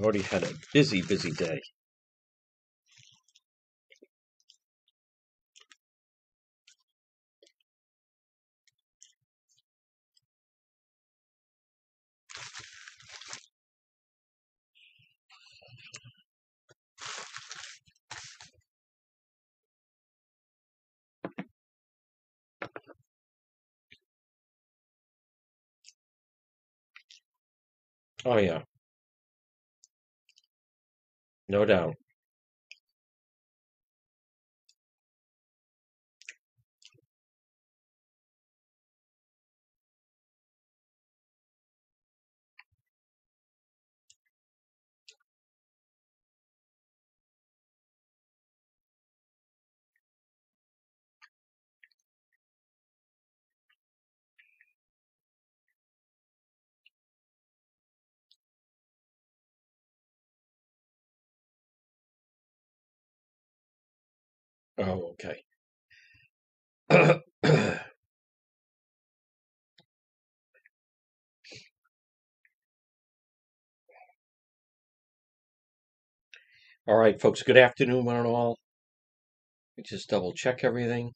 Already had a busy, busy day. Oh yeah, no doubt. Oh, okay. All right, folks. Good afternoon, one and all. Let me just double check everything.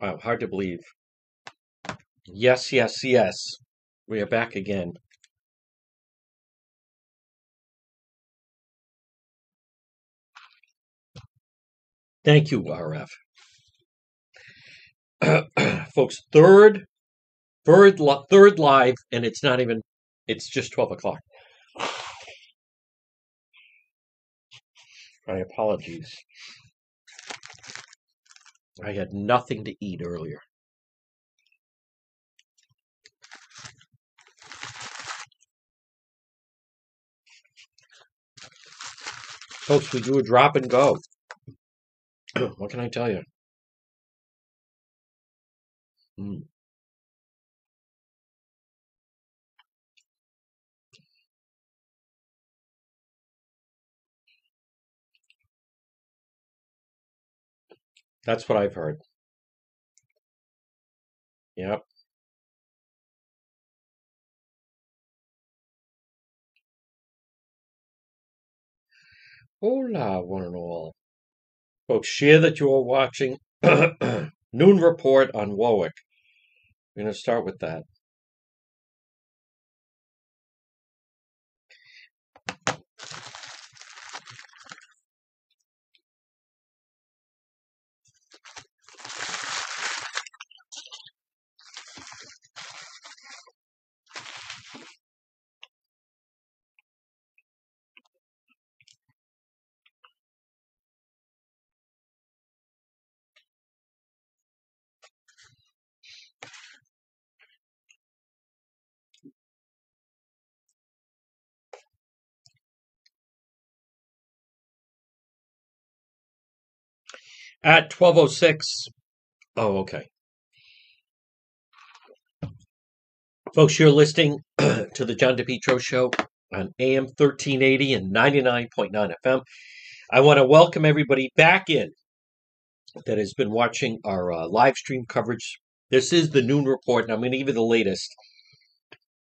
Wow, hard to believe. Yes, yes, yes. We are back again. Thank you, uh, RF. folks, third, third, third live, and it's not even. It's just twelve o'clock. My apologies. I had nothing to eat earlier. Folks, we do a drop and go. What can I tell you? Mm, that's what I've heard. Yep. Hola, one and all. Folks, share that you are watching Noon Report on Warwick. We're going to start with that. At 1206. Oh, okay. Folks, you're listening to the John DePetro Show on AM 1380 and 99.9 FM. I want to welcome everybody back in that has been watching our uh, live stream coverage. This is the Noon Report, and I'm going to give you the latest.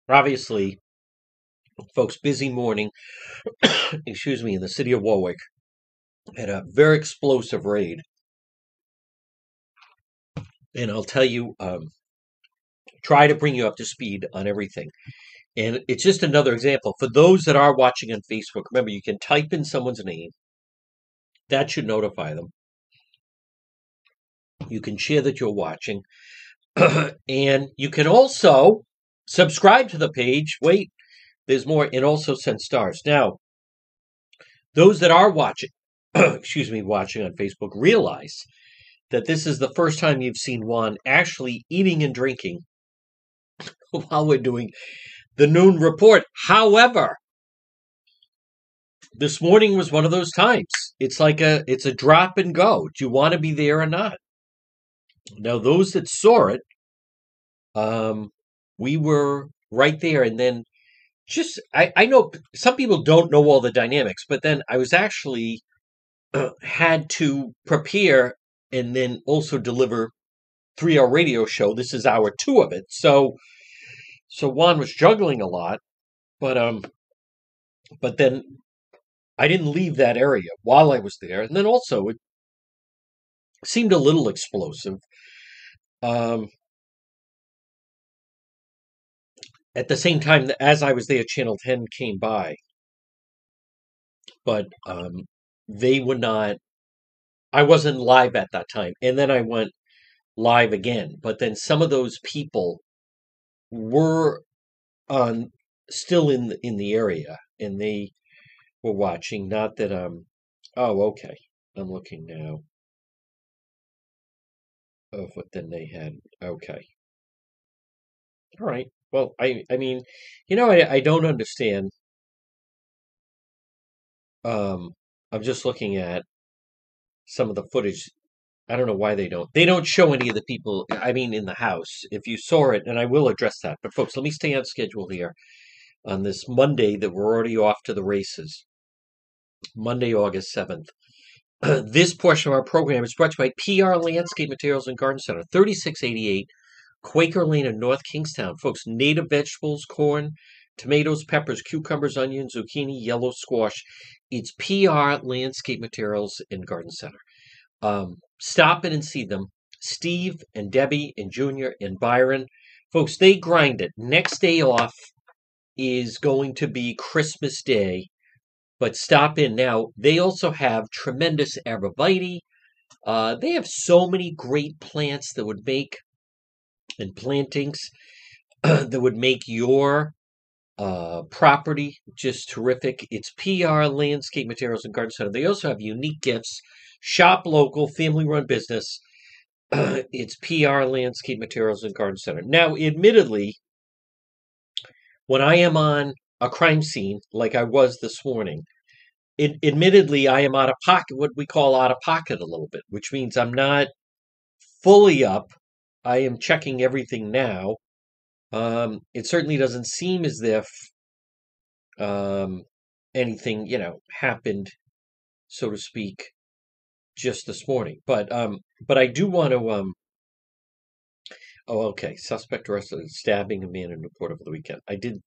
Obviously, folks, busy morning, excuse me, in the city of Warwick. Had a very explosive raid. And I'll tell you, um, try to bring you up to speed on everything. And it's just another example. For those that are watching on Facebook, remember you can type in someone's name. That should notify them. You can share that you're watching. and you can also subscribe to the page. Wait, there's more. And also send stars. Now, those that are watching, excuse me, watching on Facebook, realize that this is the first time you've seen Juan actually eating and drinking while we're doing the noon report. However, this morning was one of those times. It's like a it's a drop and go. Do you want to be there or not? Now, those that saw it, um, we were right there, and then just I, I know some people don't know all the dynamics, but then I was actually uh, had to prepare and then also deliver three hour radio show. This is hour two of it. So So Juan was juggling a lot, but um, but then I didn't leave that area while I was there, and then also it seemed a little explosive. Um, at the same time, as I was there, Channel 10 came by, but um, they would not. I wasn't live at that time, and then I went live again. But then some of those people were on still in the, in the area, and they were watching. Not that I'm. Oh, okay. I'm looking now of what then they had. Okay. All right. Well, I I mean, you know, I I don't understand. Um, I'm just looking at some of the footage. I don't know why they don't. They don't show any of the people. I mean, in the house. If you saw it, and I will address that. But folks, let me stay on schedule here on this Monday that we're already off to the races. Monday, August seventh. this portion of our program is brought to you by PR Landscape Materials and Garden Center, 3688 Quaker Lane in North Kingstown. Folks, native vegetables, corn, tomatoes, peppers, cucumbers, onions, zucchini, yellow squash. It's PR Landscape Materials and Garden Center. Um, stop in and see them. Steve and Debbie and Junior and Byron. Folks, they grind it. Next day off is going to be Christmas Day, but stop in now. They also have tremendous arborvitae. Uh, they have so many great plants that would make and plantings that would make your uh, property just terrific. It's PR Landscape Materials and Garden Center. They also have unique gifts. Shop local, family run business. it's PR Landscape Materials and Garden Center. Now, admittedly, when I am on a crime scene like I was this morning, it, admittedly, I am out of pocket, what we call out of pocket a little bit, which means I'm not fully up. I am checking everything now. Um, it certainly doesn't seem as if um, anything, you know, happened, so to speak, just this morning. But um, but I do want to um. Oh, okay. Suspect arrested stabbing a man in Newport over the weekend. I did.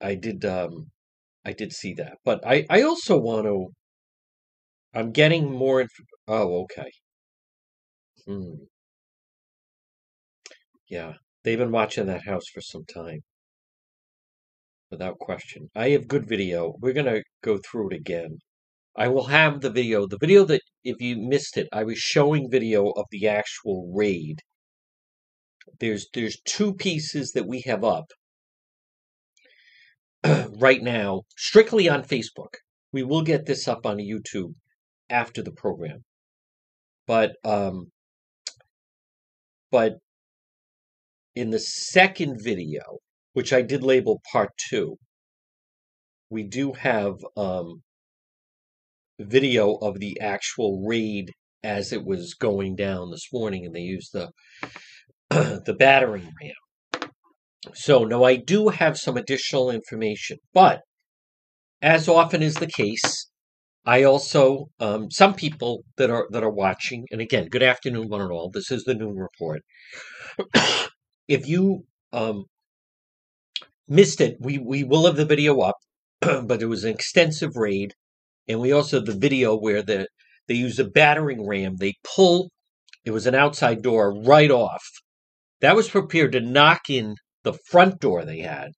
I did. Um, I did see that, but I I also want to. I'm getting more. Inf- oh, okay. Hmm. Yeah, they've been watching that house for some time, without question. I have good video. We're gonna go through it again. I will have the video. The video that, if you missed it, I was showing video of the actual raid. There's there's two pieces that we have up right now, strictly on Facebook. We will get this up on YouTube after the program, but um, but in the second video, which I did label part two, we do have um, video of the actual raid as it was going down this morning, and they used the the battering ram. So now I do have some additional information, but as often is the case, I also um, some people that are that are watching, and again, good afternoon, one and all. This is the noon report. If you um, missed it, we we will have the video up, but it was an extensive raid, and we also have the video where the they use a battering ram. They pull. It was an outside door right off. That was prepared to knock in the front door they had,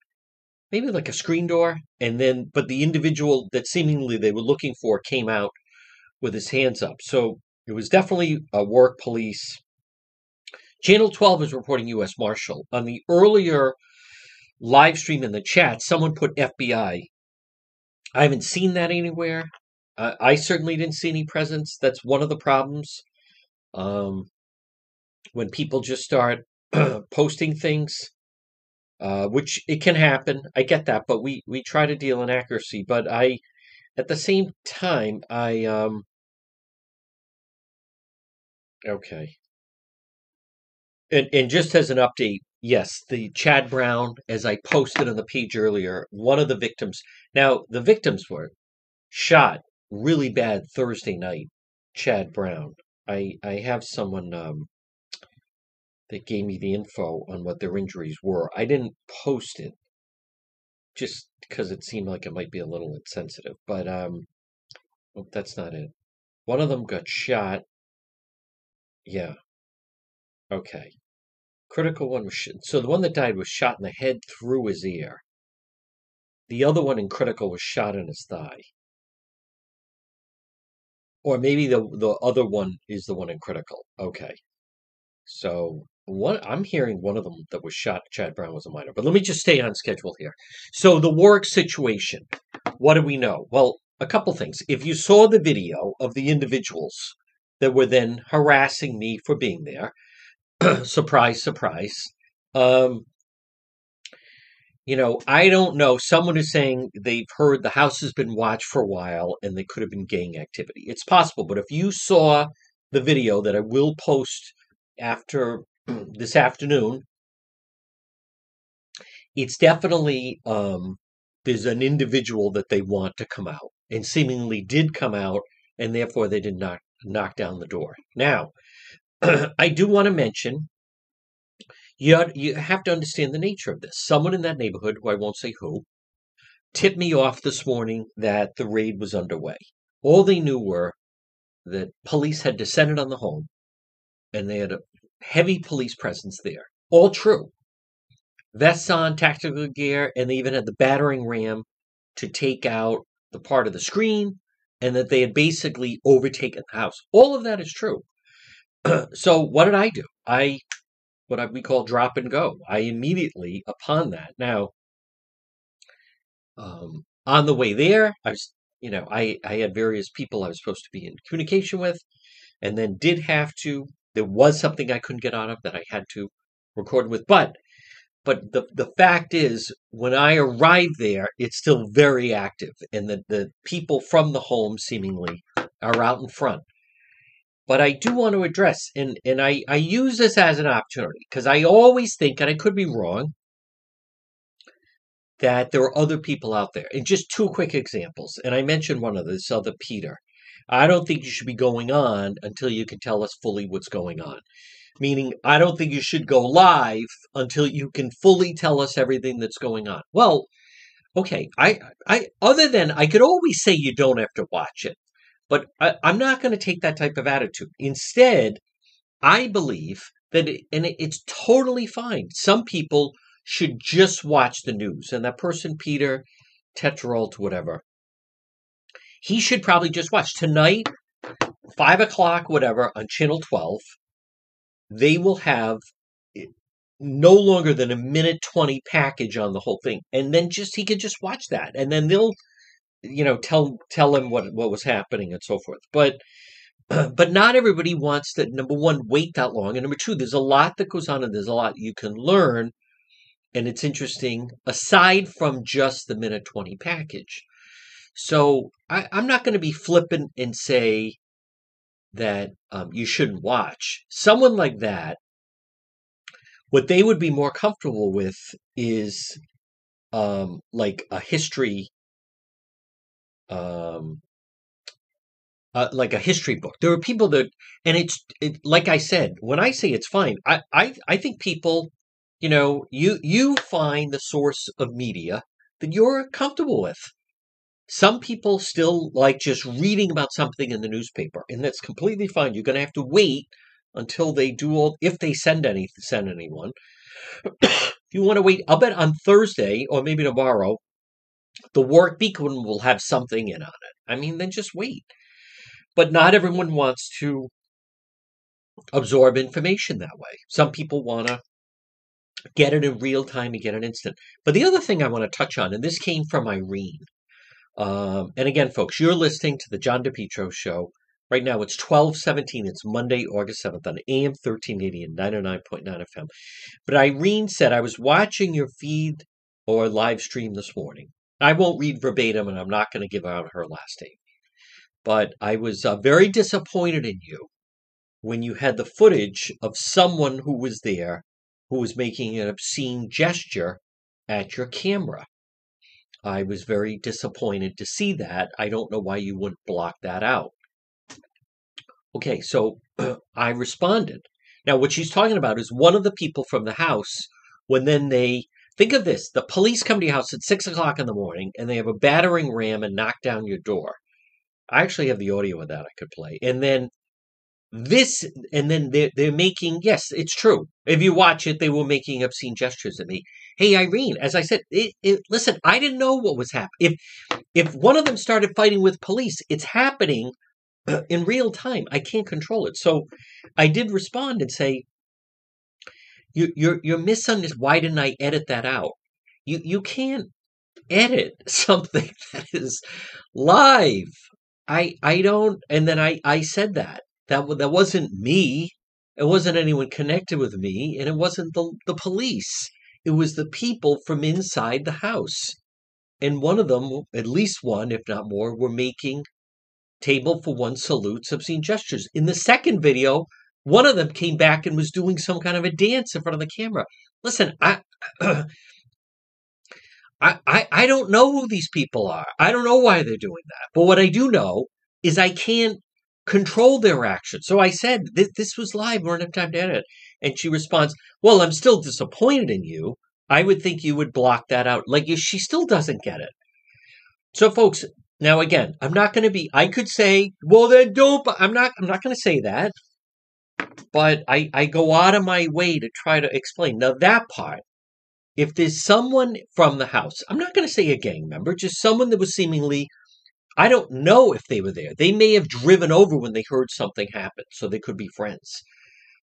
maybe like a screen door, and then but the individual that seemingly they were looking for came out with his hands up. So it was definitely a work police Channel 12 is reporting U.S. Marshal. On the earlier live stream in the chat, someone put FBI. I haven't seen that anywhere. Uh, I certainly didn't see any presence. That's one of the problems. Um, when people just start posting things, uh, which it can happen. I get that, but we we try to deal in accuracy. But I, at the same time, I um. Okay. And, and just as an update, yes, the Chad Brown, as I posted on the page earlier, one of the victims. Now, the victims were shot really bad Thursday night. Chad Brown. I I have someone. Um, that gave me the info on what their injuries were. I didn't post it just because it seemed like it might be a little insensitive, but um, oh, that's not it. One of them got shot. Yeah. Okay. Critical one was sh- so the one that died was shot in the head through his ear. The other one in critical was shot in his thigh. Or maybe the the other one is the one in critical. Okay. So one I'm hearing one of them that was shot, Chad Brown was a minor. But let me just stay on schedule here. So the Warwick situation, what do we know? Well, a couple things. If you saw the video of the individuals that were then harassing me for being there, surprise, surprise. Um, you know, I don't know. Someone is saying they've heard the house has been watched for a while and they could have been gang activity. It's possible, but if you saw the video that I will post after this afternoon, it's definitely um, there's an individual that they want to come out and seemingly did come out, and therefore they did not knock down the door. Now, I do want to mention you, you have to understand the nature of this. Someone in that neighborhood, who I won't say who, tipped me off this morning that the raid was underway. All they knew were that police had descended on the home and they had a heavy police presence there. All true. Vests on, tactical gear, and they even had the battering ram to take out the part of the screen, and that they had basically overtaken the house. All of that is true. so what did I do? I what we call drop and go. I immediately, upon that, now, um, on the way there, I was, you know, I, I had various people I was supposed to be in communication with, and then did have to. There was something I couldn't get out of that I had to record with, but but the the fact is, when I arrived there, it's still very active, and the the people from the home seemingly are out in front. But I do want to address, and, and I, I use this as an opportunity because I always think, and I could be wrong, that there are other people out there. And just two quick examples. And I mentioned one of this other Peter. I don't think you should be going on until you can tell us fully what's going on. Meaning, I don't think you should go live until you can fully tell us everything that's going on. Well, okay, I, I, other than I could always say you don't have to watch it. But I, am not going to take that type of attitude. Instead, I believe that, it, and it, it's totally fine. Some people should just watch the news. And that person, Peter Tetrault, whatever, he should probably just watch. Tonight, 5 o'clock, whatever, on Channel 12, they will have eh, no longer than a minute 20 package on the whole thing. And then just, he could just watch that. And then they'll you know tell tell him what what was happening and so forth. But but not everybody wants to number one wait that long and number two there's a lot that goes on and there's a lot you can learn and it's interesting aside from just the minute 20 package. So I, i'm not going to be flippant and say that um, you shouldn't watch. Someone like that what they would be more comfortable with is um, like a history um, uh, like a history book. There are people that, and it's it, like I said, when I say it's fine, I, I I think people, you know, you you find the source of media that you're comfortable with. Some people still like just reading about something in the newspaper, and that's completely fine. You're going to have to wait until they do all, if they send any send anyone. if you want to wait, I'll bet on Thursday or maybe tomorrow the Warwick Beacon will have something in on it. I mean, then just wait. But not everyone wants to absorb information that way. Some people want to get it in real time and get it instant. But the other thing I want to touch on, and this came from Irene. Um, and again, folks, you're listening to the John DePetro show. Right now it's 1217. It's Monday, August 7th on AM 1380 and 99.9 FM. But Irene said, I was watching your feed or live stream this morning. I won't read verbatim, and I'm not going to give out her last name. But I was uh, very disappointed in you when you had the footage of someone who was there who was making an obscene gesture at your camera. I was very disappointed to see that. I don't know why you wouldn't block that out. Okay, so I responded. Now, what she's talking about is one of the people from the house, when then they think of this the police come to your house at six o'clock in the morning and they have a battering ram and knock down your door. I actually have the audio of that I could play. And then this, and then they're, they're making, yes, it's true. If you watch it, they were making obscene gestures at me. Hey, Irene, as I said, it, it, listen, I didn't know what was happening. If, if one of them started fighting with police, it's happening uh, in real time. I can't control it. So I did respond and say, you, you're you're misunderstanding. Why didn't I edit that out? You you can't edit something that is live. I I don't. And then I I said that that that wasn't me. It wasn't anyone connected with me, and it wasn't the the police. It was the people from inside the house. And one of them, at least one, if not more, were making table for one salutes, obscene gestures. In the second video, one of them came back and was doing some kind of a dance in front of the camera. Listen, I, I, I, I don't know who these people are. I don't know why they're doing that. But what I do know is I can't control their actions. So I said, this, this was live. We don't have time to edit. And she responds, Well, I'm still disappointed in you. I would think you would block that out. Like, she still doesn't get it. So, folks, now again, I'm not going to be. I could say, "Well, then don't." I'm not. I'm not going to say that but I, I go out of my way to try to explain. Now, that part, if there's someone from the house, I'm not going to say a gang member, just someone that was seemingly, I don't know if they were there. They may have driven over when they heard something happen, so they could be friends.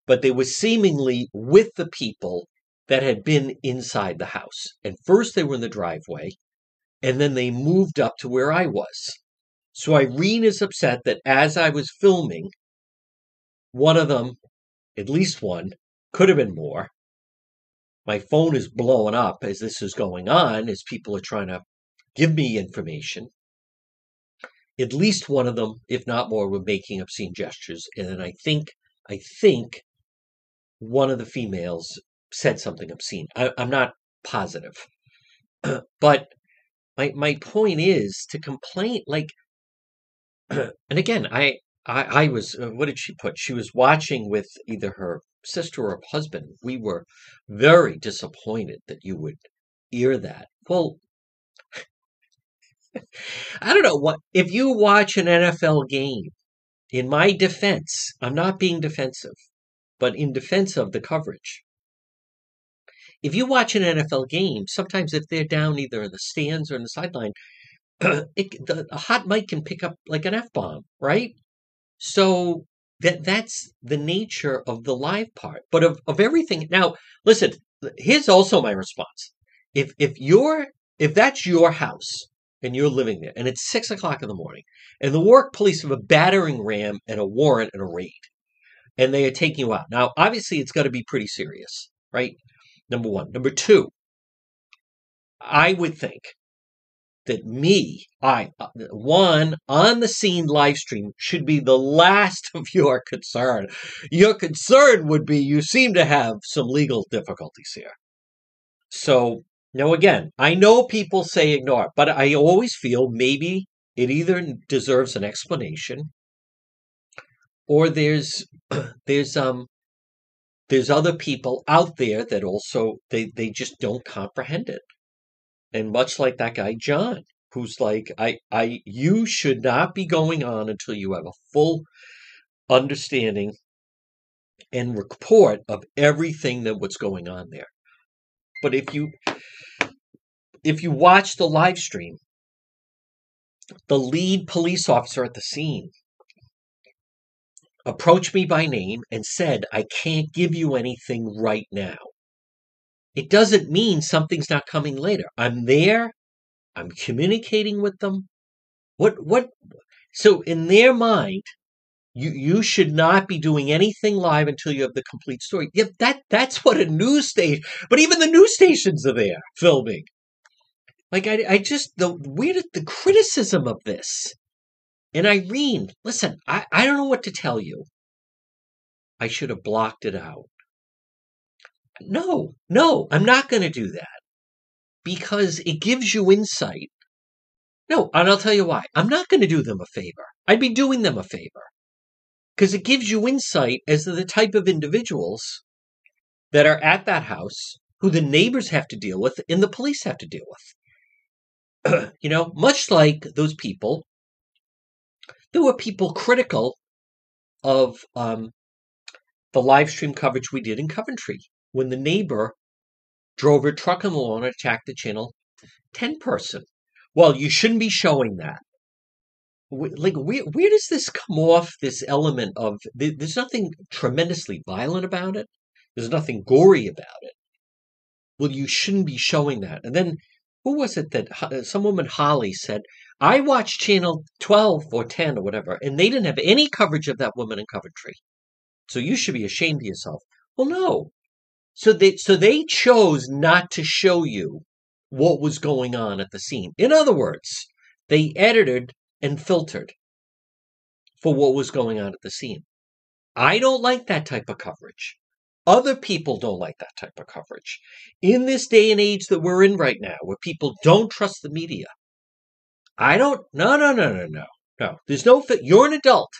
But they were seemingly with the people that had been inside the house. And first they were in the driveway, and then they moved up to where I was. So Irene is upset that as I was filming, one of them at least one, could have been more. My phone is blowing up as this is going on, as people are trying to give me information. At least one of them, if not more, were making obscene gestures. And then I think, I think one of the females said something obscene. I, am not positive. but my my point is to complain like and again, I I, I was, uh, what did she put? She was watching with either her sister or husband. We were very disappointed that you would hear that. Well, I don't know what, if you watch an NFL game, in my defense, I'm not being defensive, but in defense of the coverage. If you watch an NFL game, sometimes if they're down either in the stands or in the sideline, it, the, a hot mic can pick up like an F bomb, right? So that that's the nature of the live part. But of, of everything now, listen, here's also my response. If if you're if that's your house and you're living there and it's six o'clock in the morning and the Warwick police have a battering ram and a warrant and a raid and they are taking you out. Now, obviously it's got to be pretty serious, right? Number one. Number two, I would think that me, I, uh, one on the scene live stream should be the last of your concern. Your concern would be you seem to have some legal difficulties here. So, now again, I know people say ignore, but I always feel maybe it either deserves an explanation or there's there's um there's other people out there that also they they just don't comprehend it and much like that guy John, who's like, I, I, you should not be going on until you have a full understanding and report of everything that what's going on there. But if you if you watch the live stream, the lead police officer at the scene approached me by name and said, I can't give you anything right now it doesn't mean something's not coming later. I'm there. I'm communicating with them. What what so in their mind, you you should not be doing anything live until you have the complete story. Yeah, that that's what a news station but even the news stations are there filming. Like I I just the weird the criticism of this. And Irene, listen, I, I don't know what to tell you. I should have blocked it out. No, no, I'm not going to do that because it gives you insight. No, and I'll tell you why. I'm not going to do them a favor. I'd be doing them a favor. because it gives you insight as to the type of individuals that are at that house who the neighbors have to deal with and the police have to deal with. you know, much like those people, there were people critical of um, the live stream coverage we did in Coventry when the neighbor drove her truck on the lawn and attacked the channel 10 person. Well, you shouldn't be showing that. Like, where, where does this come off? This element of there's nothing tremendously violent about it, there's nothing gory about it. Well, you shouldn't be showing that. And then, who was it that uh, some woman, Holly, said, I watched channel 12 or 10 or whatever, and they didn't have any coverage of that woman in Coventry. So you should be ashamed of yourself. Well, no. So they so they chose not to show you what was going on at the scene. In other words, they edited and filtered for what was going on at the scene. I don't like that type of coverage. Other people don't like that type of coverage. In this day and age that we're in right now, where people don't trust the media, I don't. No, no, no, no, no, no. There's no. You're an adult.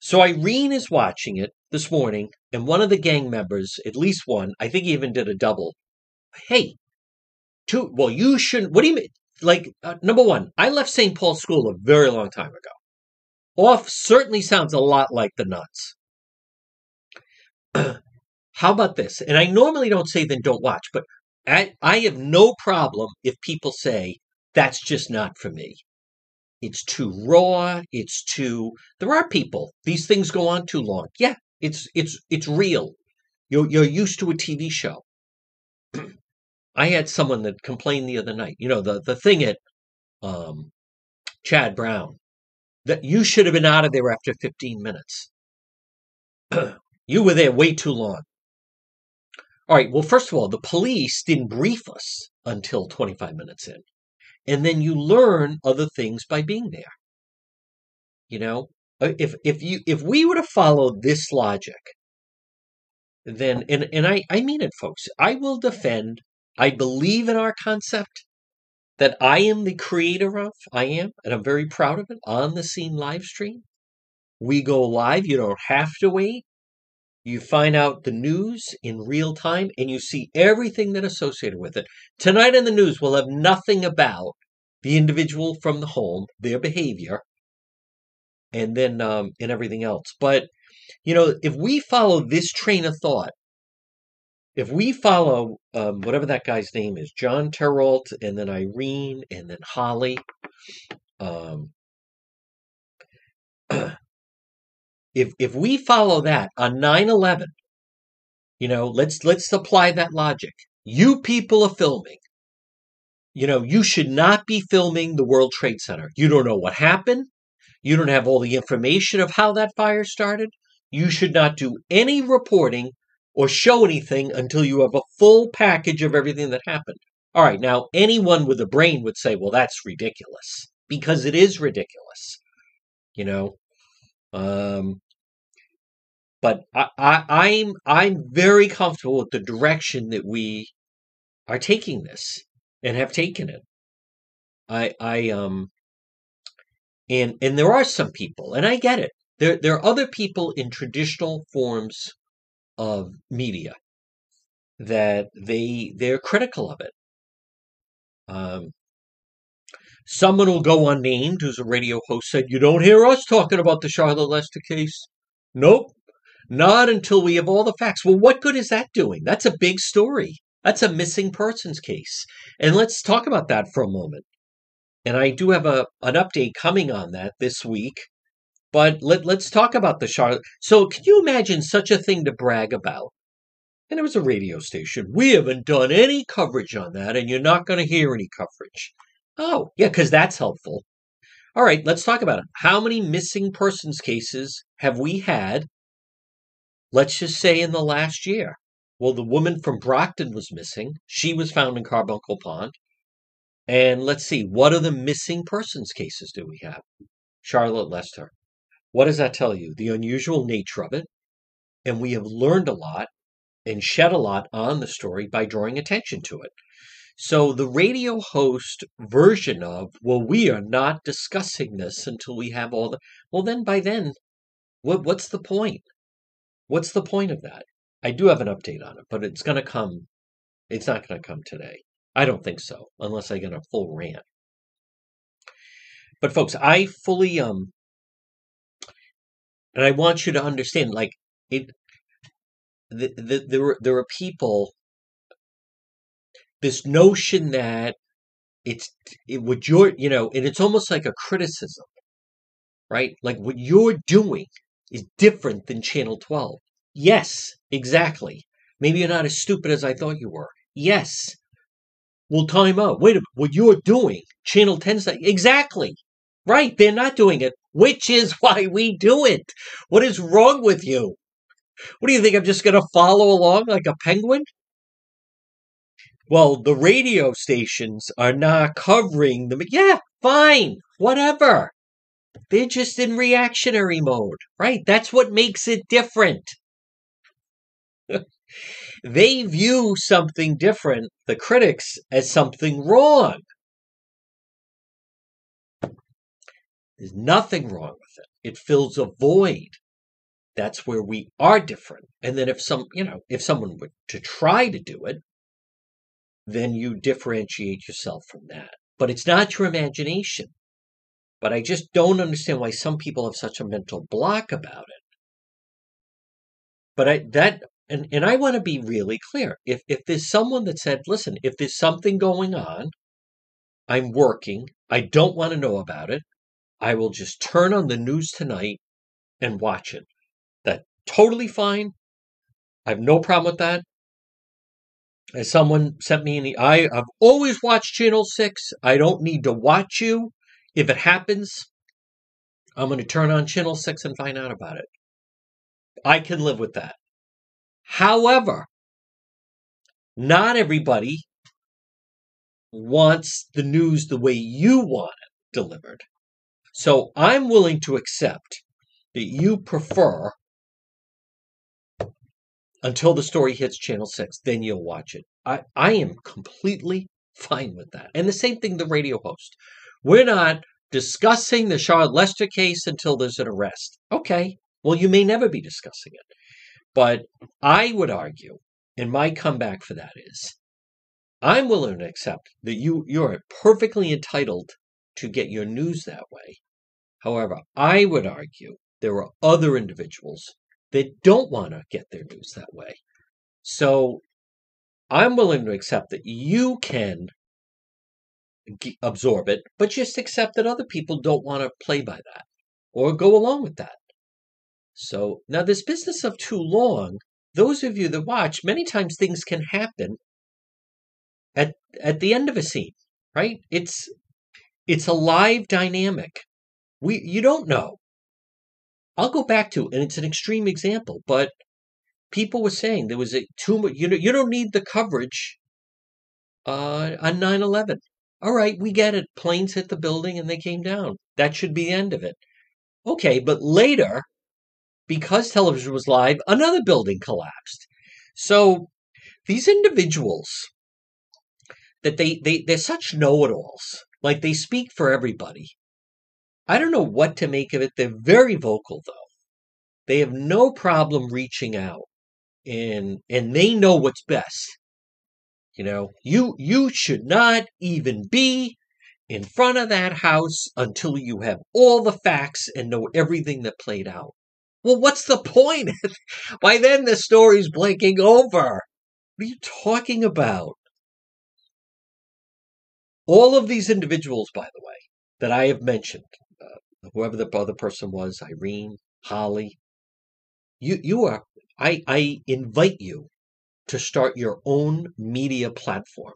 So Irene is watching it this morning, and one of the gang members, at least one, I think he even did a double. Hey, two. Well, you shouldn't. What do you mean? Like, uh, number one, I left St. Paul's School a very long time ago. Off certainly sounds a lot like the nuts. How about this? And I normally don't say then don't watch, but I, I have no problem if people say that's just not for me. It's too raw. It's too. There are people. These things go on too long. Yeah, it's it's it's real. You're you're used to a TV show. I had someone that complained the other night. You know the the thing at um, Chad Brown that you should have been out of there after 15 minutes. you were there way too long. All right. Well, first of all, the police didn't brief us until 25 minutes in and then you learn other things by being there you know Uh, if if you if we were to follow this logic then and and I I mean it folks. I will defend I believe in our concept that I am the creator of I am and I'm very proud of it on the scene live stream. We go live you don't have to wait. You find out the news in real time and you see everything that associated with it. Tonight in the news, we'll have nothing about the individual from the home, their behavior, and then um, and everything else. But you know, if we follow this train of thought, if we follow um, whatever that guy's name is, John Terralt, and then Irene, and then Holly, um, if if we follow that on 9-11 you know let's let's apply that logic. You people are filming. You know you should not be filming the world trade center. You don't know what happened you don't have all the information of how that fire started. You should not do any reporting or show anything until you have a full package of everything that happened. All right now anyone with a brain would say well that's ridiculous because it is ridiculous you know? Um, but I, I, I'm I'm very comfortable with the direction that we are taking this and have taken it. I I um and and there are some people, and I get it. There there are other people in traditional forms of media that they they're critical of it. Um, someone will go unnamed who's a radio host said, "You don't hear us talking about the Charlotte Lester case." Nope, not until we have all the facts. Well, what good is that doing? That's a big story. That's a missing persons case. And let's talk about that for a moment. And I do have a an update coming on that this week. But let, let's talk about the Charlotte. So, can you imagine such a thing to brag about? And it was a radio station. We haven't done any coverage on that, and you're not going to hear any coverage. Oh, yeah, because that's helpful. All right, let's talk about it. How many missing persons cases have we had let's just say in the last year. Well, the woman from Brockton was missing. She was found in Carbuncle Pond. And let's see, what are the missing persons cases do we have? Charlotte Lester. What does that tell you? The unusual nature of it. And we have learned a lot and shed a lot on the story by drawing attention to it. So the radio host version of, well, we are not discussing this until we have all the, well, then by then What what's the point? What's the point of that? I do have an update on it, but it's going to come. It's not going to come today. I don't think so, unless I get a full rant. But folks, I fully um, and I want you to understand, like it. The, the, there there are people. This notion that it's it, what you're you know, and it's almost like a criticism, right? Like what you're doing is different than Channel Twelve. Yes, exactly. Maybe you're not as stupid as I thought you were. Yes. Well, time out. Wait a minute. What you're doing, Channel 10's exactly. Right. They're not doing it, which is why we do it. What is wrong with you? What do you think? I'm just going to follow along like a penguin? Well, the radio stations are not covering them. Yeah, fine. Whatever. They're just in reactionary mode, right? That's what makes it different. They view something different, the critics, as something wrong. There's nothing wrong with it. It fills a void. That's where we are different. And then if some, you know, if someone were to try to do it, then you differentiate yourself from that. But it's not your imagination. But I just don't understand why some people have such a mental block about it. But I that and, and I want to be really clear. If if there's someone that said, listen, if there's something going on, I'm working, I don't want to know about it, I will just turn on the news tonight and watch it. That totally fine. I have no problem with that. As someone sent me any, I have always watched Channel 6. I don't need to watch you. If it happens, I'm going to turn on Channel 6 and find out about it. I can live with that. However, not everybody wants the news the way you want it delivered. So I'm willing to accept that you prefer until the story hits channel 6 then you'll watch it. I i am completely fine with that. And the same thing the radio host. We're not discussing the charlotte lester case until there's an arrest. Okay well you may never be discussing it but I would argue, and my comeback for that is, I'm willing to accept that you you're perfectly entitled to get your news that way. However, I would argue there are other individuals that don't want to get their news that way. So I'm willing to accept that you can absorb it, but just accept that other people don't want to play by that or go along with that. So now this business of too long, those of you that watch, many times things can happen at at the end of a scene, right? It's it's a live dynamic. We you don't know. I'll go back to and it's an extreme example, but people were saying there was a too much you know you don't need the coverage uh, on 9-11 all right we get it planes hit the building and they came down that should be the end of it okay but later because television was live, another building collapsed. So these individuals that they, they they're such know-it-alls. Like they speak for everybody. I don't know what to make of it. They're very vocal though. They have no problem reaching out and and they know what's best. You know, you you should not even be in front of that house until you have all the facts and know everything that played out. Well, what's the point? By then, the story's blinking over. What are you talking about? All of these individuals, by the way, that I have mentioned, uh, whoever the other person was, Irene, Holly, you, you are, I, I invite you to start your own media platform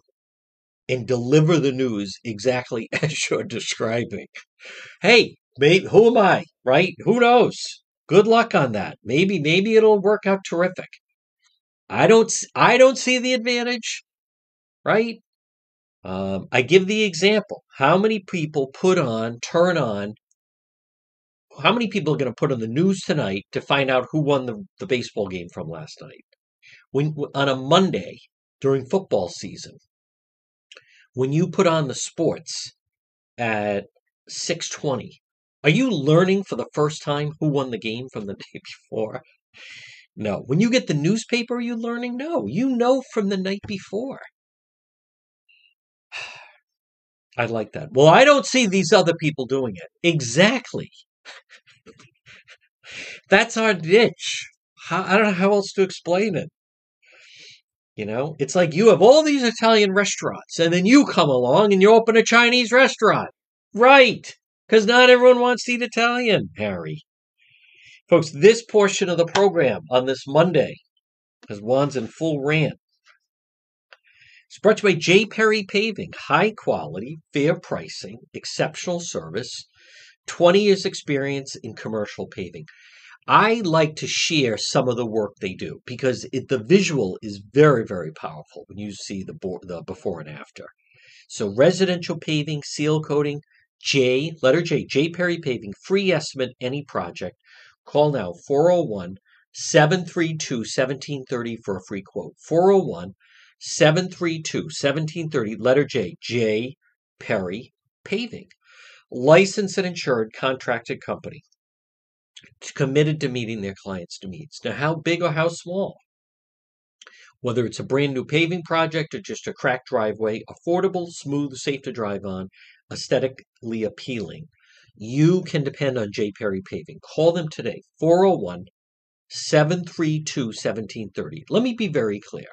and deliver the news exactly as you're describing. Hey, maybe, who am I, right? Who knows? Good luck on that. Maybe maybe it'll work out terrific. I don't I don't see the advantage, right? Um, I give the example. How many people put on, turn on? How many people are going to put on the news tonight to find out who won the, the baseball game from last night? When on a Monday during football season, when you put on the sports at six twenty, Are you learning for the first time who won the game from the day before? No. When you get the newspaper, are you learning? No. You know from the night before. I like that. Well, I don't see these other people doing it. Exactly. That's our niche. How, I don't know how else to explain it. You know, it's like you have all these Italian restaurants, and then you come along and you open a Chinese restaurant. Right. Because not everyone wants to eat Italian, Harry. Folks, this portion of the program on this Monday, as Juan's in full rant, it's brought to you by J. Perry Paving. High quality, fair pricing, exceptional service, 20 years experience in commercial paving. I like to share some of the work they do because it, the visual is very, very powerful when you see the, the before and after. So residential paving, seal coating, J, letter J, J. Perry Paving, free estimate, any project. Call now 401 732 1730 for a free quote. 401 732 1730, letter J, J. Perry Paving. Licensed and insured contracted company. Committed to meeting their clients' needs. Now, how big or how small? Whether it's a brand new paving project or just a cracked driveway, affordable, smooth, safe to drive on, aesthetically appealing, you can depend on J. Perry Paving. Call them today, 401 732 1730. Let me be very clear.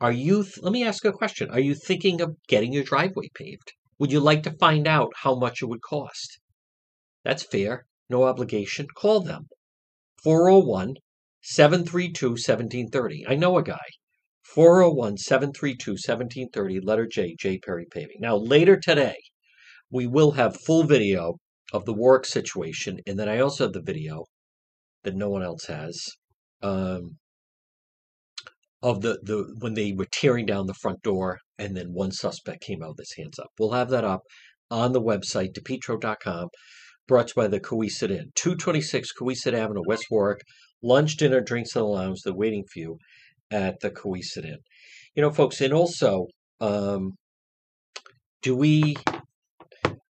Are you, th- let me ask a question. Are you thinking of getting your driveway paved? Would you like to find out how much it would cost? That's fair, no obligation. Call them. 401 732 1730. I know a guy. 401 732 1730, letter J, J. Perry Paving. Now, later today, we will have full video of the Warwick situation, and then I also have the video that no one else has. Um, of the, the when they were tearing down the front door and then one suspect came out with his hands up. We'll have that up on the website, depetro.com, brought to you by the Cowesett Inn. 226 Cowesett Avenue, West Warwick. Lunch, dinner, drinks in the lounge. They're waiting for you at the Cowesett Inn. You know, folks, and also, um, do we,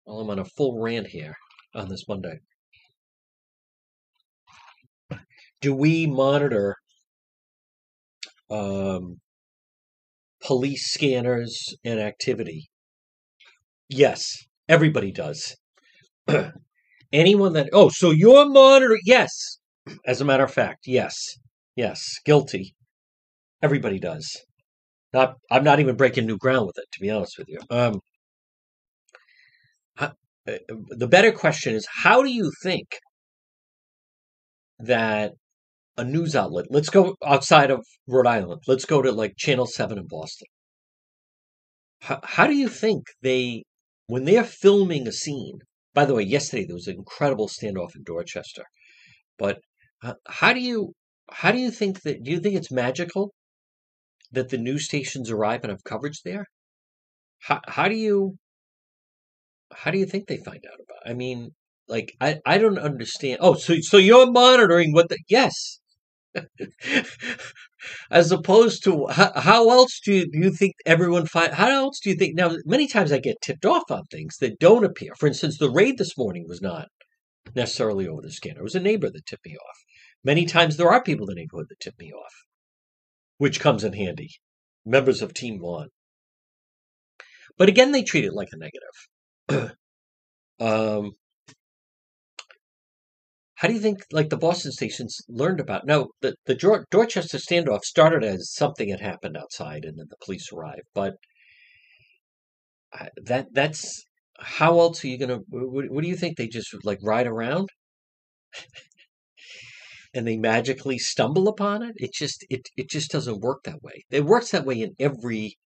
well, I'm on a full rant here on this Monday. Do we monitor um, police scanners and activity. Yes, everybody does. Anyone that, oh, so you're monitoring, yes. As a matter of fact, yes, yes, guilty. Everybody does. Not, I'm not even breaking new ground with it, to be honest with you. Um, the better question is, how do you think that a news outlet. Let's go outside of Rhode Island. Let's go to like Channel 7 in Boston. How, how do you think they, when they're filming a scene, by the way, yesterday there was an incredible standoff in Dorchester, but uh, how do you, how do you think that, do you think it's magical that the news stations arrive and have coverage there? How, how do you, how do you think they find out about? I mean, like I, I don't understand. Oh, so so you're monitoring what the yes. as opposed to how, how else do you, do you think everyone find how else do you think now many times i get tipped off on things that don't appear for instance the raid this morning was not necessarily over the scanner it was a neighbor that tipped me off many times there are people in the neighborhood that tip me off which comes in handy members of team one but again they treat it like a negative um, how do you think, like the Boston stations learned about? No, the the Dorchester standoff started as something had happened outside, and then the police arrived. But that that's how else are you gonna? What, what do you think? They just like ride around, and they magically stumble upon it. It just it it just doesn't work that way. It works that way in every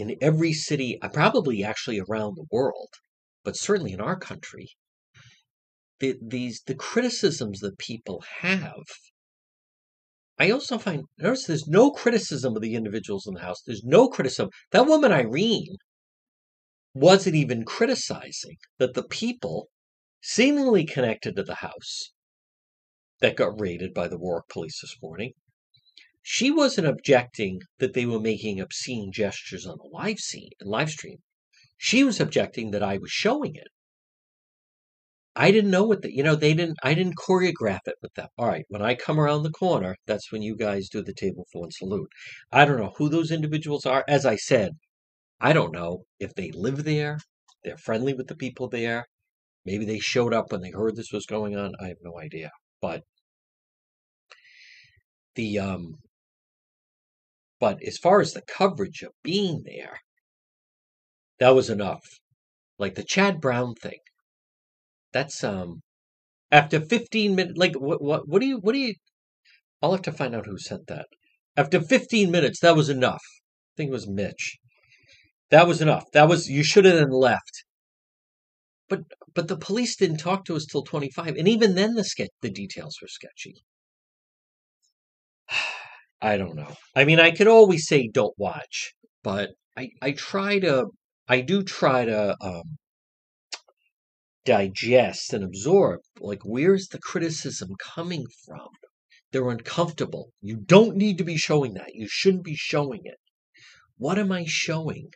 in every city, uh, probably actually around the world, but certainly in our country the, these the criticisms that people have. I also find notice there's no criticism of the individuals in the house. There's no criticism. That woman Irene wasn't even criticizing that the people seemingly connected to the house that got raided by the Warwick police this morning. She wasn't objecting that they were making obscene gestures on the live scene live stream. She was objecting that I was showing it I didn't know what the, you know, they didn't, I didn't choreograph it with them. All right, when I come around the corner, that's when you guys do the table for one salute. I don't know who those individuals are. As I said, I don't know if they live there, they're friendly with the people there. Maybe they showed up when they heard this was going on. I have no idea. But the, um, but as far as the coverage of being there, that was enough. Like the Chad Brown thing. That's um after 15 minutes like what what what do you what do you I'll have to find out who sent that. After 15 minutes that was enough. I think it was Mitch. That was enough. That was you should have then left. But but the police didn't talk to us till 25 and even then the sketch the details were sketchy. I don't know. I mean, I could always say don't watch, but I I try to I do try to um digest and absorb like where's the criticism coming from? They're uncomfortable. You don't need to be showing that. You shouldn't be showing it. What am i showing?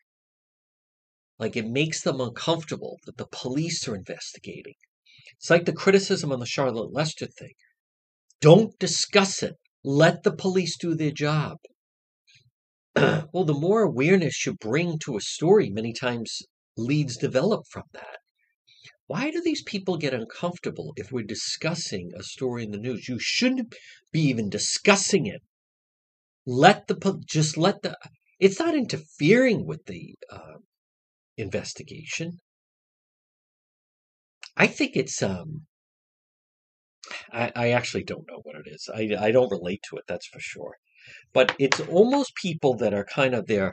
Like it makes them uncomfortable that the police are investigating. It's like the criticism on the charlotte lester thing. Don't discuss it let the police do their job well the more awareness you bring to a story many times leads develop from that why do these people get uncomfortable if we're discussing a story in the news? You shouldn't be even discussing it. Let the just let the. It's not interfering with the uh, investigation. I think it's um. I, I actually don't know what it is. I I don't relate to it. That's for sure. But it's almost people that are kind of they're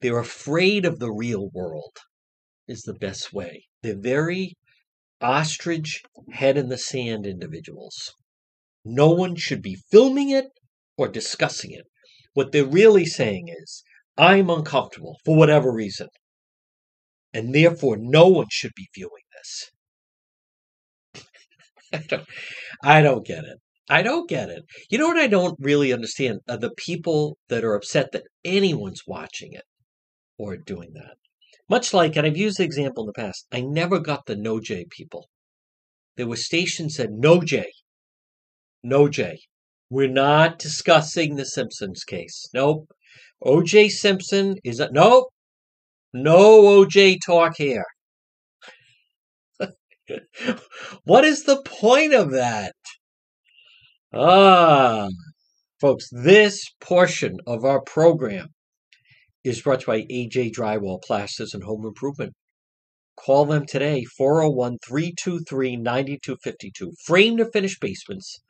they're afraid of the real world is the best way. They're very ostrich, head in the sand individuals. No one should be filming it or discussing it. What they're really saying is, I'm uncomfortable for whatever reason. And therefore, no one should be viewing this. I, don't, I don't get it. I don't get it. You know what I don't really understand? Are the people that are upset that anyone's watching it or doing that. Much like, and I've used the example in the past, I never got the no J people. There were stations that no J, no J. We're not discussing the Simpsons case. Nope. OJ Simpson is a nope. No OJ talk here. What is the point of that? Ah, folks, this portion of our program is brought to you by AJ Drywall Plasters and Home Improvement. Call them today, 401 323 9252. Frame to finish basements,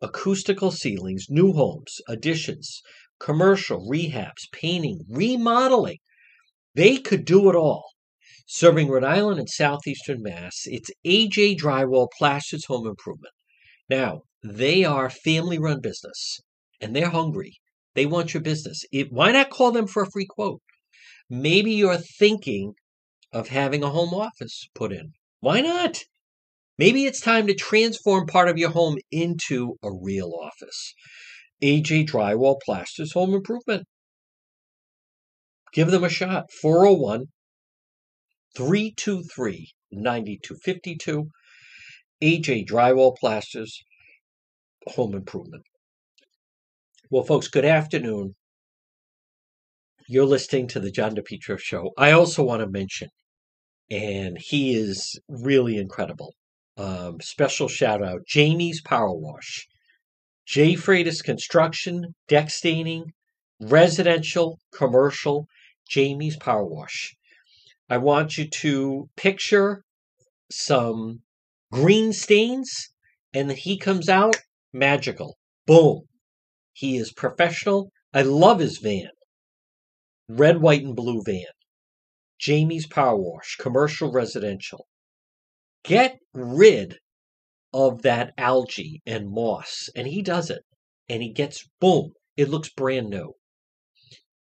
acoustical ceilings, new homes, additions, commercial, rehabs, painting, remodeling. They could do it all. Serving Rhode Island and southeastern Mass, it's AJ Drywall Plasters Home Improvement. Now, they are family run business and they're hungry. They want your business. It, why not call them for a free quote? Maybe you're thinking of having a home office put in. Why not? Maybe it's time to transform part of your home into a real office. AJ Drywall Plasters Home Improvement. Give them a shot. 401 323 9252. AJ Drywall Plasters Home Improvement. Well, folks, good afternoon. You're listening to the John DePetro Show. I also want to mention, and he is really incredible. Um, special shout out Jamie's Power Wash, J. Freitas Construction, deck staining, residential, commercial, Jamie's Power Wash. I want you to picture some green stains, and he comes out magical. Boom. He is professional. I love his van. Red, white, and blue van. Jamie's Power Wash, commercial residential. Get rid of that algae and moss. And he does it. And he gets, boom, it looks brand new.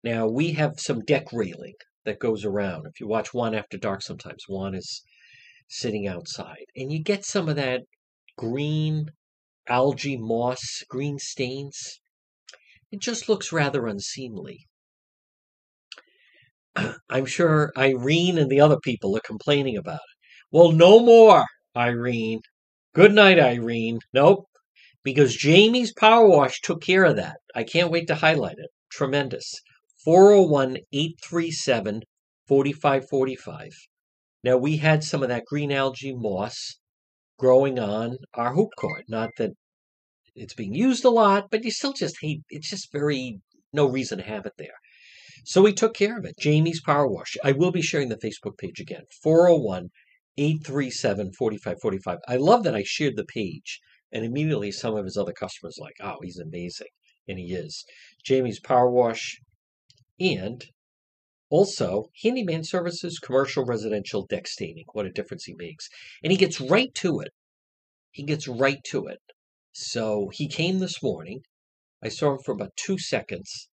Now, we have some deck railing that goes around. If you watch Juan After Dark sometimes, Juan is sitting outside. And you get some of that green algae, moss, green stains. It just looks rather unseemly. I'm sure Irene and the other people are complaining about it. Well, no more. Irene. Good night, Irene. Nope. Because Jamie's Power Wash took care of that. I can't wait to highlight it. Tremendous. 401 837 4545. Now, we had some of that green algae moss growing on our hoop court. Not that it's being used a lot, but you still just hate it's just very no reason to have it there. So we took care of it. Jamie's Power Wash. I will be sharing the Facebook page again. 401 837 4545. I love that I shared the page and immediately some of his other customers like, oh, he's amazing. And he is. Jamie's Power Wash and also handyman services, commercial, residential, deck staining. What a difference he makes. And he gets right to it. He gets right to it. So he came this morning. I saw him for about two seconds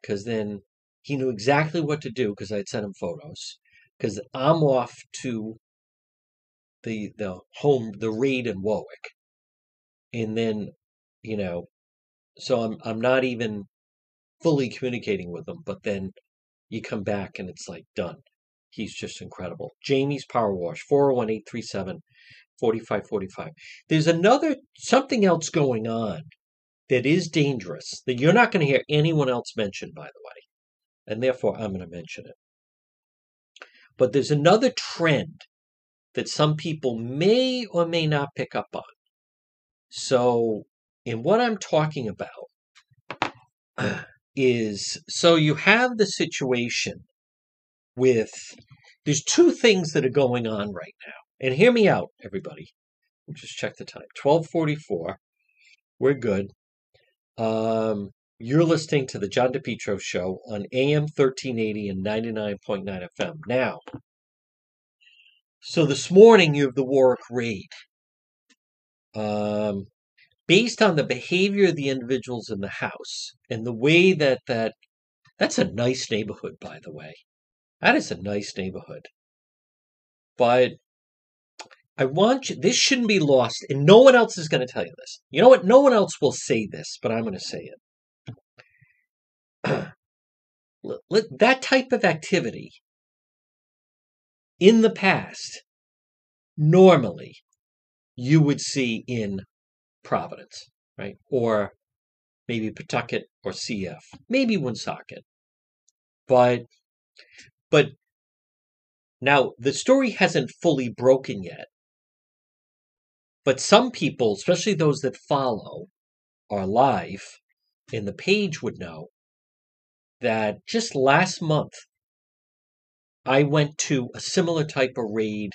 because then he knew exactly what to do because I had sent him photos. Because I'm off to the the home the raid in Warwick, and then you know, so I'm I'm not even fully communicating with him. But then you come back and it's like done. He's just incredible. Jamie's Power Wash, 401 837 4545. There's another, something else going on that is dangerous that you're not going to hear anyone else mention, by the way. And therefore, I'm going to mention it. But there's another trend that some people may or may not pick up on. So, in what I'm talking about is so you have the situation with there's two things that are going on right now. And hear me out, everybody. Just check the time. 1244. We're good. Um, you're listening to the John DePetro show on AM 1380 and 99.9 FM. Now, so this morning you have the Warwick raid. Um, based on the behavior of the individuals in the house and the way that that that's a nice neighborhood, by the way. That is a nice neighborhood. But I want you, this shouldn't be lost, and no one else is going to tell you this. You know what? No one else will say this, but I'm going to say it. that type of activity in the past, normally, you would see in Providence, right? Or maybe Pawtucket or CF, maybe Woonsocket. But, but now the story hasn't fully broken yet. But some people, especially those that follow our live in the page, would know that just last month, I went to a similar type of raid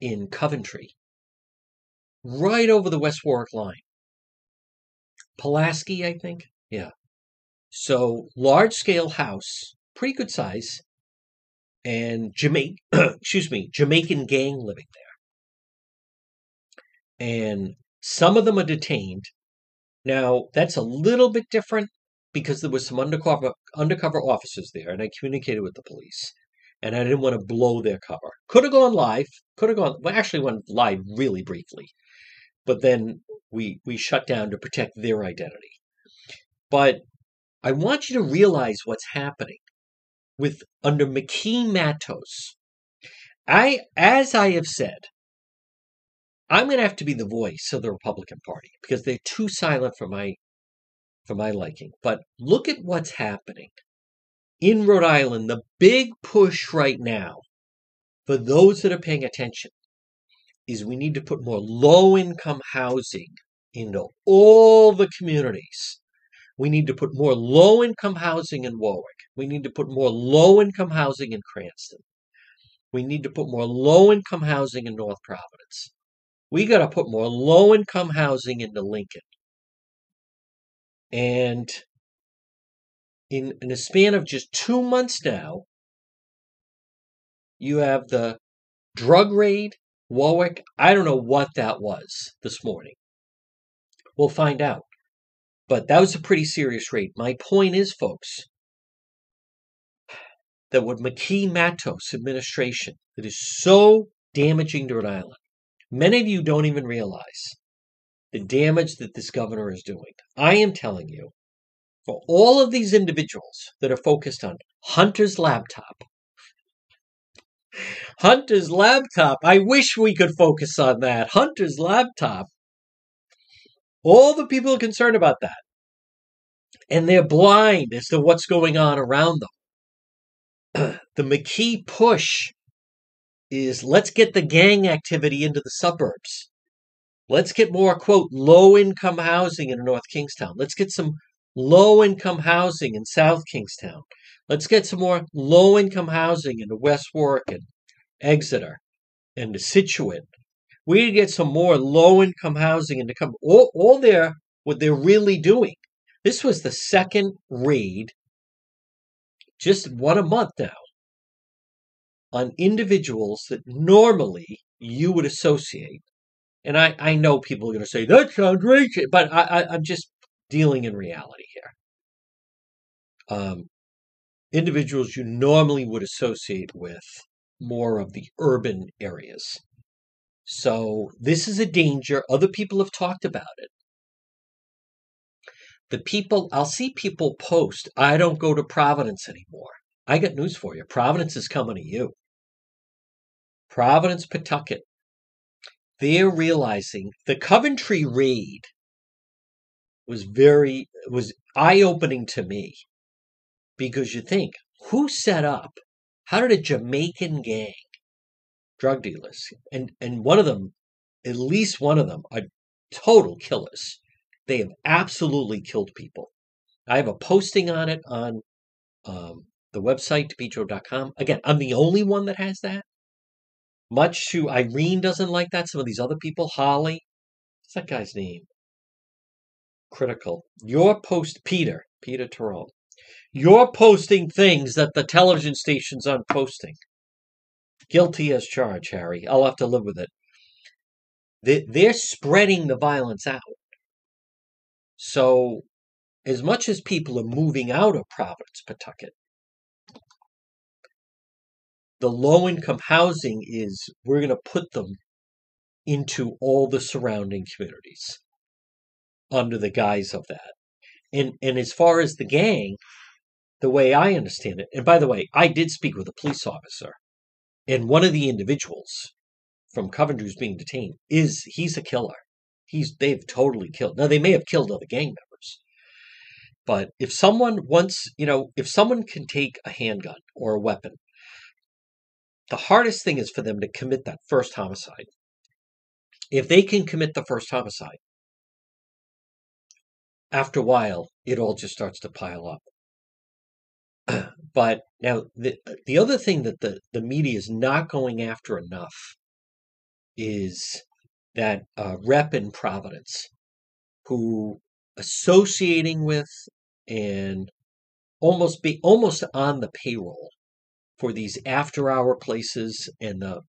in Coventry, right over the West Warwick line. Pulaski, I think. Yeah. So large scale house, pretty good size, and Jamaican, excuse me, Jamaican gang living there and some of them are detained. Now, that's a little bit different because there was some undercover undercover officers there, and I communicated with the police, and I didn't want to blow their cover. Could have gone live. Could have gone. Well, actually, went live really briefly, but then we we shut down to protect their identity. But I want you to realize what's happening with under McKee Matos. I, as I have said, I'm going to have to be the voice of the Republican Party because they're too silent for my for my liking. But look at what's happening in Rhode Island. The big push right now for those that are paying attention is we need to put more low income housing into all the communities. We need to put more low income housing in Warwick. We need to put more low income housing in Cranston. We need to put more low income housing in North Providence. We got to put more low income housing into Lincoln. And in, in a span of just two months now, you have the drug raid, Warwick. I don't know what that was this morning. We'll find out. But that was a pretty serious raid. My point is, folks, that what McKee Matos administration that is so damaging to Rhode Island Many of you don't even realize the damage that this governor is doing. I am telling you, for all of these individuals that are focused on Hunter's laptop, Hunter's laptop. I wish we could focus on that. Hunter's laptop. All the people are concerned about that. And they're blind as to what's going on around them. the McKee push is let's get the gang activity into the suburbs. Let's get more, quote, low income housing in North Kingstown. Let's get some low income housing in South Kingstown. Let's get some more low income housing in West Warwick and Exeter and the Scituate. We need to get some more low income housing in the come. All, all they're what they're really doing. This was the second raid, just one a month now, on individuals that normally you would associate. And I, I know people are going to say that sounds racist, but I, I, I'm just dealing in reality here. Um, individuals you normally would associate with more of the urban areas. So this is a danger. Other people have talked about it. The people, I'll see people post, I don't go to Providence anymore. I got news for you. Providence is coming to you. Providence, Pawtucket. They're realizing the Coventry raid was very was eye-opening to me because you think who set up how did a jamaican gang drug dealers and and one of them at least one of them are total killers they have absolutely killed people i have a posting on it on um, the website depetro.com again i'm the only one that has that much to irene doesn't like that some of these other people holly what's that guy's name critical. You're post Peter, Peter Tyrrell. You're posting things that the television stations aren't posting. Guilty as charged, Harry. I'll have to live with it. They're spreading the violence out. So, as much as people are moving out of Providence, Pawtucket, the low income housing is we're going to put them into all the surrounding communities under the guise of that. And and as far as the gang, the way I understand it, and by the way, I did speak with a police officer, and one of the individuals from Coventry who's being detained is he's a killer. He's they've totally killed. Now they may have killed other gang members, but if someone wants, you know, if someone can take a handgun or a weapon, the hardest thing is for them to commit that first homicide. If they can commit the first homicide, after a while, it all just starts to pile up. but now, the, the other thing that the, the media is not going after enough is that uh, rep in Providence who associating with and almost be almost on the payroll for these after hour places and the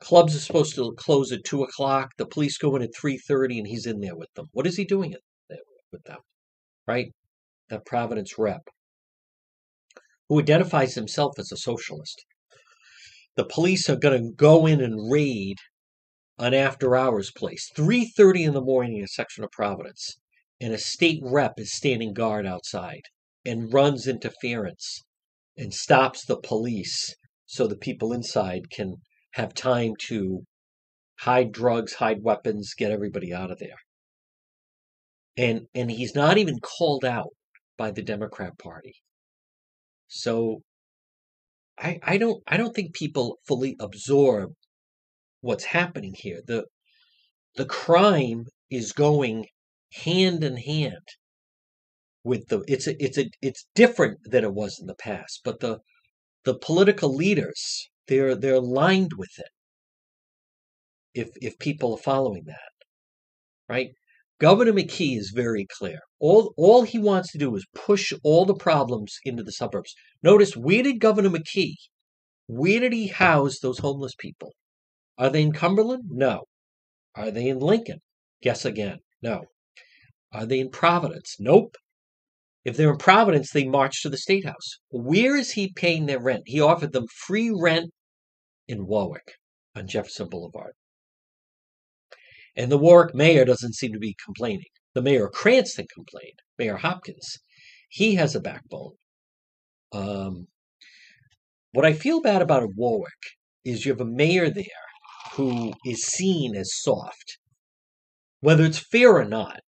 clubs are supposed to close at two o'clock the police go in at 3.30 and he's in there with them. What is he doing it with them, right? The Providence rep, who identifies himself as a socialist. The police are going to go in and raid an after hours place, 3.30 in the morning in a section of Providence, and a state rep is standing guard outside and runs interference and stops the police so the people inside can have time to hide drugs, hide weapons, get everybody out of there and and he's not even called out by the Democrat Party. So I I don't I don't think people fully absorb what's happening here. The the crime is going hand in hand with the it's a, it's a it's different than it was in the past, but the the political leaders they're they're lined with it. If if people are following that, right? Governor McKee is very clear. All, all he wants to do is push all the problems into the suburbs. Notice, where did Governor McKee, where did he house those homeless people? Are they in Cumberland? No. Are they in Lincoln? Guess again. No. Are they in Providence? Nope. If they're in Providence, they march to the State House. Where is he paying their rent? He offered them free rent in Warwick on Jefferson Boulevard. And the Warwick mayor doesn't seem to be complaining. The mayor of Cranston complained, Mayor Hopkins. He has a backbone. Um, what I feel bad about Warwick is you have a mayor there who is seen as soft, whether it's fair or not.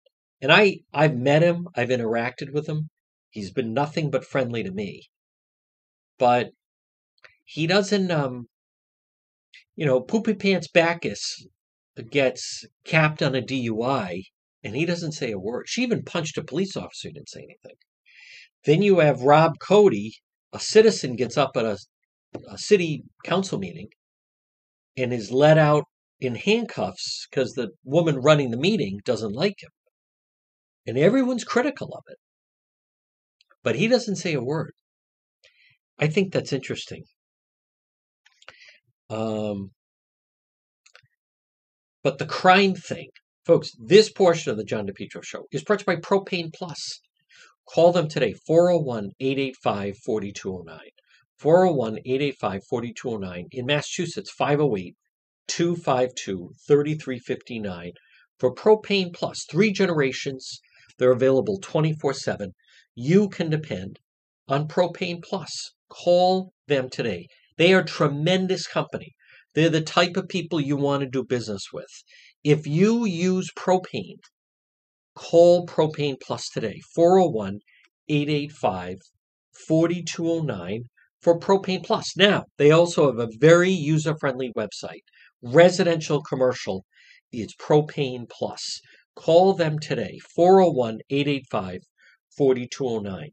And I, I've met him, I've interacted with him. He's been nothing but friendly to me. But he doesn't, um, you know, Poopy Pants Bacchus gets capped on a DUI and he doesn't say a word. She even punched a police officer, didn't say anything. Then you have Rob Cote, a citizen gets up at a, a city council meeting and is let out in handcuffs because the woman running the meeting doesn't like him. And everyone's critical of it. But he doesn't say a word. I think that's interesting. Um, but the crime thing, folks, this portion of the John DePetro show is brought by Propane Plus. Call them today, 401 885 4209. 401 885 4209. In Massachusetts, 508 252 3359 for Propane Plus. Three generations. They're available 24 7. You can depend on Propane Plus. Call them today. They are a tremendous company. They're the type of people you want to do business with. If you use propane, call Propane Plus today, 401 885 4209 for Propane Plus. Now, they also have a very user friendly website, residential commercial. It's Propane Plus. Call them today, 401 885 4209.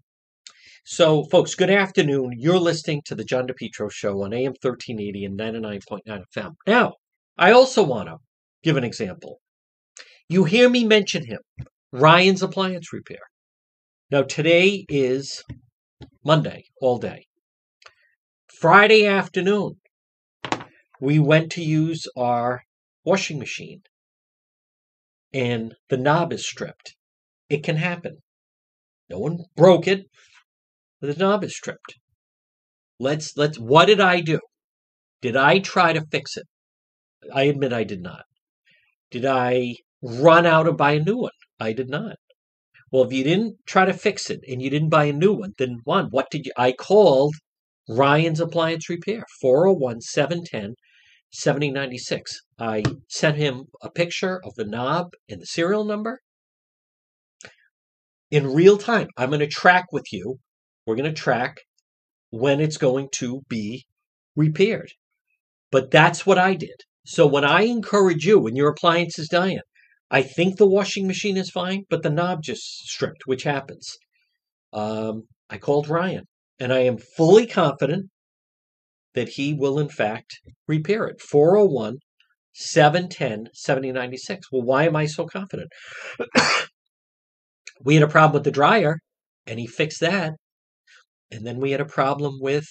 So, folks, good afternoon. You're listening to the John DePetro Show on AM 1380 and 99.9 FM. Now, I also want to give an example. You hear me mention him, Ryan's Appliance Repair. Now, today is Monday, all day. Friday afternoon, we went to use our washing machine, and the knob is stripped. It can happen. No one broke it. The knob is stripped. Let's let's what did I do? Did I try to fix it? I admit I did not. Did I run out and buy a new one? I did not. Well, if you didn't try to fix it and you didn't buy a new one, then one, what did you I called Ryan's Appliance Repair, 401 710 7096. I sent him a picture of the knob and the serial number. In real time, I'm going to track with you we're going to track when it's going to be repaired. But that's what I did. So when I encourage you when your appliance is dying, I think the washing machine is fine, but the knob just stripped, which happens. Um, I called Ryan, and I am fully confident that he will, in fact, repair it. 401 710 7096. Well, why am I so confident? we had a problem with the dryer, and he fixed that. And then we had a problem with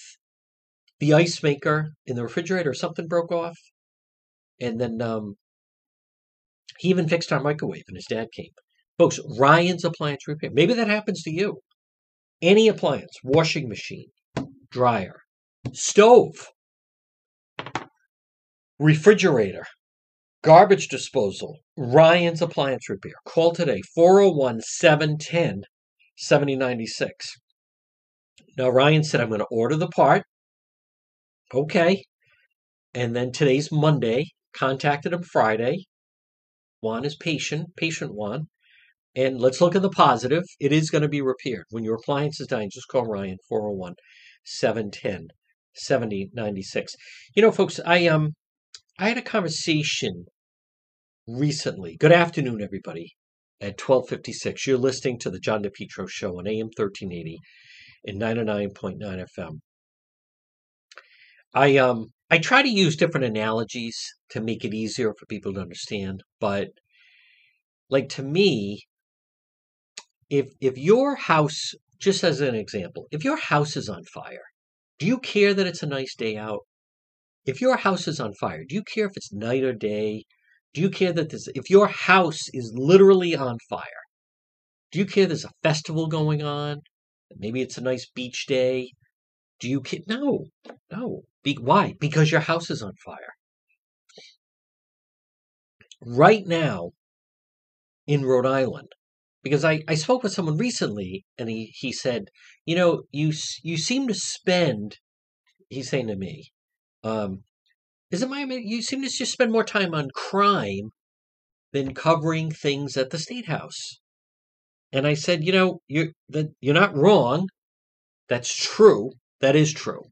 the ice maker in the refrigerator. Something broke off. And then um, he even fixed our microwave, and his dad came. Folks, Ryan's Appliance Repair. Maybe that happens to you. Any appliance, washing machine, dryer, stove, refrigerator, garbage disposal, Ryan's Appliance Repair. Call today, 401 710 7096. Now, Ryan said, I'm going to order the part. Okay. And then today's Monday. Contacted him Friday. Juan is patient, patient Juan. And let's look at the positive. It is going to be repaired. When your appliance is dying, just call Ryan, 401 710 7096. You know, folks, I um I had a conversation recently. Good afternoon, everybody. At 1256. You're listening to the John DePetro show on AM 1380 in 99.9 FM. I um I try to use different analogies to make it easier for people to understand, but like to me if if your house just as an example, if your house is on fire, do you care that it's a nice day out? If your house is on fire, do you care if it's night or day? Do you care that this if your house is literally on fire? Do you care there's a festival going on? Maybe it's a nice beach day. Do you kid? No, no. Be- why? Because your house is on fire. Right now in Rhode Island, because I, I spoke with someone recently and he, he said, you know, you you seem to spend, he's saying to me, um, is it Miami? You seem to just spend more time on crime than covering things at the state house. And I said, you know, you're you're not wrong. That's true. That is true.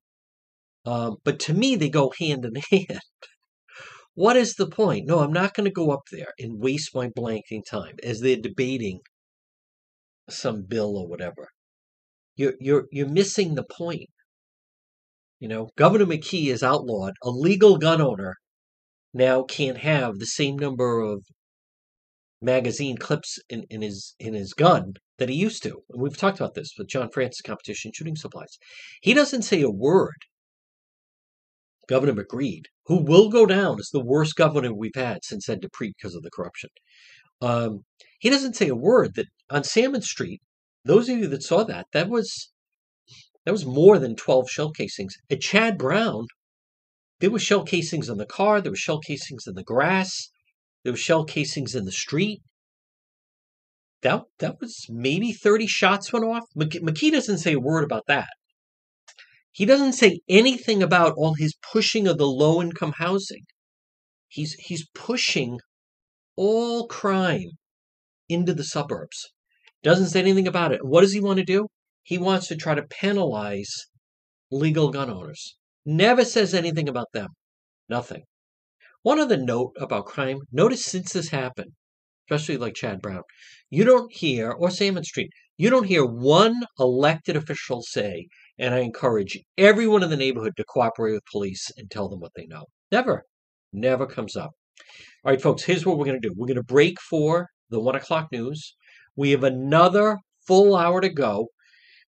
Um, but to me, they go hand in hand. what is the point? No, I'm not going to go up there and waste my blanking time as they're debating some bill or whatever. You're you're you're missing the point. You know, Governor McKee is outlawed a legal gun owner now can't have the same number of magazine clips in, in his in his gun that he used to. And we've talked about this with John Francis Competition Shooting Supplies. He doesn't say a word. Governor McGreed, who will go down as the worst governor we've had since Ed DiPrete because of the corruption. Um, he doesn't say a word that on Salmon Street. Those of you that saw that, that was that was more than 12 shell casings. At Chad Brown, there were shell casings in the car, there were shell casings in the grass, there were shell casings in the street. That, that was maybe 30 shots went off. McKee doesn't say a word about that. He doesn't say anything about all his pushing of the low income housing. He's, he's pushing all crime into the suburbs. Doesn't say anything about it. What does he want to do? he wants to try to penalize legal gun owners. Never says anything about them. Nothing. One other note about crime notice since this happened, especially like Chad Brown, you don't hear, or Salmon Street, you don't hear one elected official say, and I encourage everyone in the neighborhood to cooperate with police and tell them what they know. Never. Never comes up. All right, folks, here's what we're going to do. We're going to break for the one o'clock news. We have another full hour to go.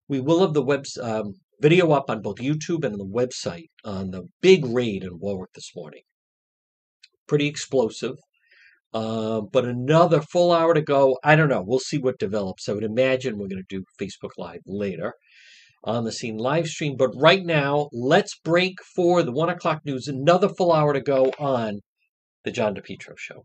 We will have the web um, video up on both YouTube and on the website on the big raid in Warwick this morning. Pretty explosive. Uh, but another full hour to go. I don't know. We'll see what develops. I would imagine we're going to do Facebook Live later on the scene live stream. But right now, let's break for the one o'clock news. Another full hour to go on the John DePetro show.